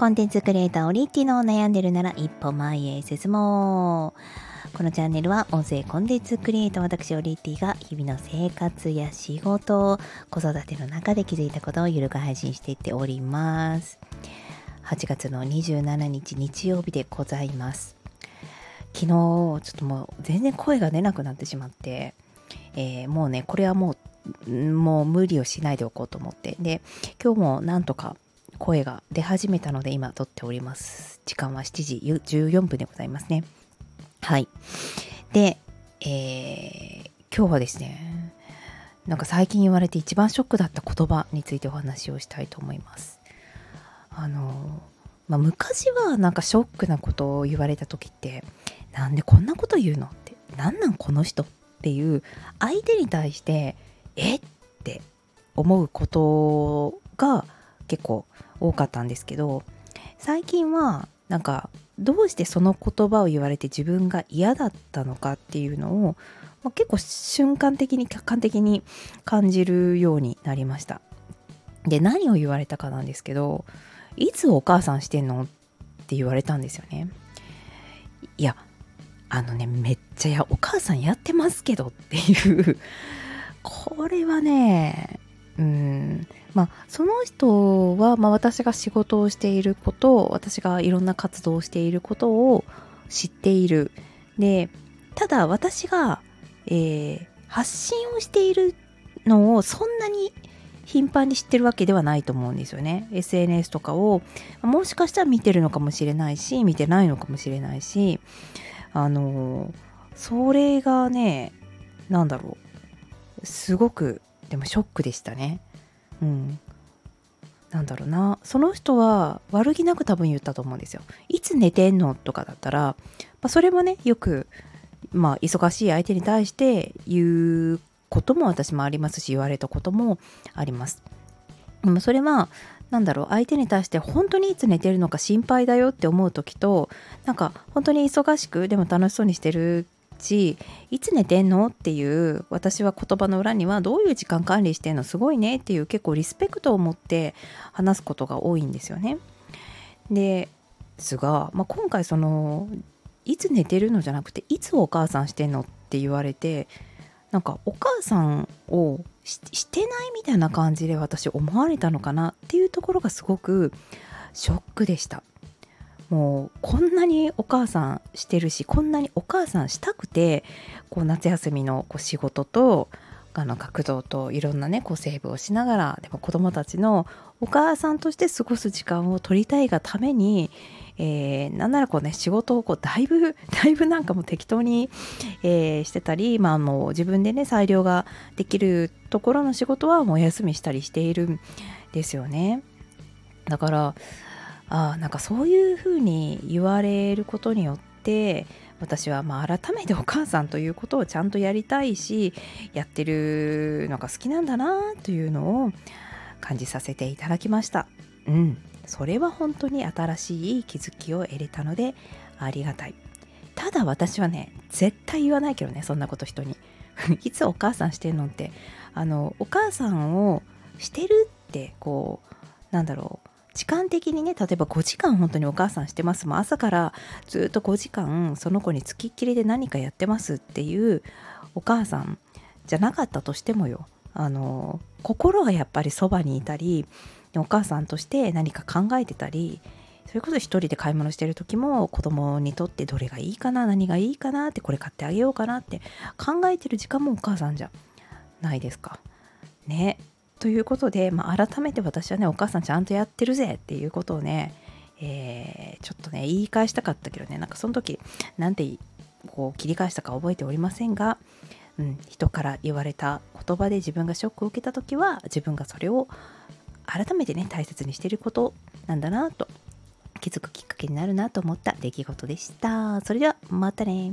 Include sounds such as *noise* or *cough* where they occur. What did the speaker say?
コンテンツクリエイターオリッティの悩んでるなら一歩前へ進もう。このチャンネルは音声コンテンツクリエイター私オリッティが日々の生活や仕事、子育ての中で気づいたことをゆるく配信していっております。8月の27日日曜日でございます。昨日ちょっともう全然声が出なくなってしまって、えー、もうねこれはもうもう無理をしないでおこうと思ってで今日もなんとか声が出始めたので今撮っております。時間は7時14分でございますね。はい。で、えー、今日はですねなんか最近言われて一番ショックだった言葉についてお話をしたいと思います。あのまあ、昔はなんかショックなことを言われた時ってなんでこんなこと言うのってなんなんこの人っていう相手に対してえって思うことが結構多かったんですけど最近はなんかどうしてその言葉を言われて自分が嫌だったのかっていうのを、まあ、結構瞬間的に客観的に感じるようになりました。で何を言われたかなんですけどいつお母さんしてんのって言われたんですよね。いやあのねめっちゃやお母さんやってますけどっていう。これはねうん。まあその人は、まあ、私が仕事をしていること私がいろんな活動をしていることを知っている。でただ私が、えー、発信をしているのをそんなに頻繁に知ってるわけではないと思うんですよね。SNS とかをもしかしたら見てるのかもしれないし見てないのかもしれないしあのそれがね何だろう。すごくでもショックでしたね。うん。なんだろうな。その人は悪気なく多分言ったと思うんですよ。いつ寝てんのとかだったら、まあ、それもねよくまあ忙しい相手に対して言うことも私もありますし言われたこともあります。でもそれは何だろう相手に対して本当にいつ寝てるのか心配だよって思う時となんか本当に忙しくでも楽しそうにしてるしいつ寝てんのっていう私は言葉の裏にはどういう時間管理してんのすごいねっていう結構リスペクトを持って話すことが多いんですよね。ですが、まあ、今回そのいつ寝てるのじゃなくていつお母さんしてんのって言われてなんかお母さんをしてないみたいな感じで私思われたのかなっていうところがすごくショックでしたもうこんなにお母さんしてるしこんなにお母さんしたくてこう夏休みのこう仕事とあの学童といろんなねこうセーブをしながらでも子どもたちのお母さんとして過ごす時間を取りたいがためにえー、なんならこうね仕事をこうだいぶ *laughs* だいぶなんかも適当に、えー、してたりまあもう自分でね裁量ができるところの仕事はもうお休みしたりしているんですよね。だからあなんかそういうふうに言われることによって私はまあ改めてお母さんということをちゃんとやりたいしやってるのが好きなんだなというのを感じさせていただきました。うん。それは本当に新しい気づきを得れたのでありがたい。ただ私はね絶対言わないけどねそんなこと人に。*laughs* いつお母さんしてんのって。あのお母さんをしてるってこうなんだろう時間的にね例えば5時間本当にお母さんしてますもう朝からずっと5時間その子につきっきりで何かやってますっていうお母さんじゃなかったとしてもよあの心はやっぱりそばにいたりお母さんとして何か考えてたりそれこそ一人で買い物してる時も子供にとってどれがいいかな何がいいかなってこれ買ってあげようかなって考えてる時間もお母さんじゃないですか。ね。ということで、まあ、改めて私はねお母さんちゃんとやってるぜっていうことをね、えー、ちょっとね言い返したかったけどねなんかその時なんてこう切り返したか覚えておりませんが、うん、人から言われた言葉で自分がショックを受けた時は自分がそれを改めてね大切にしてることなんだなと気づくきっかけになるなと思った出来事でした。それではまたね。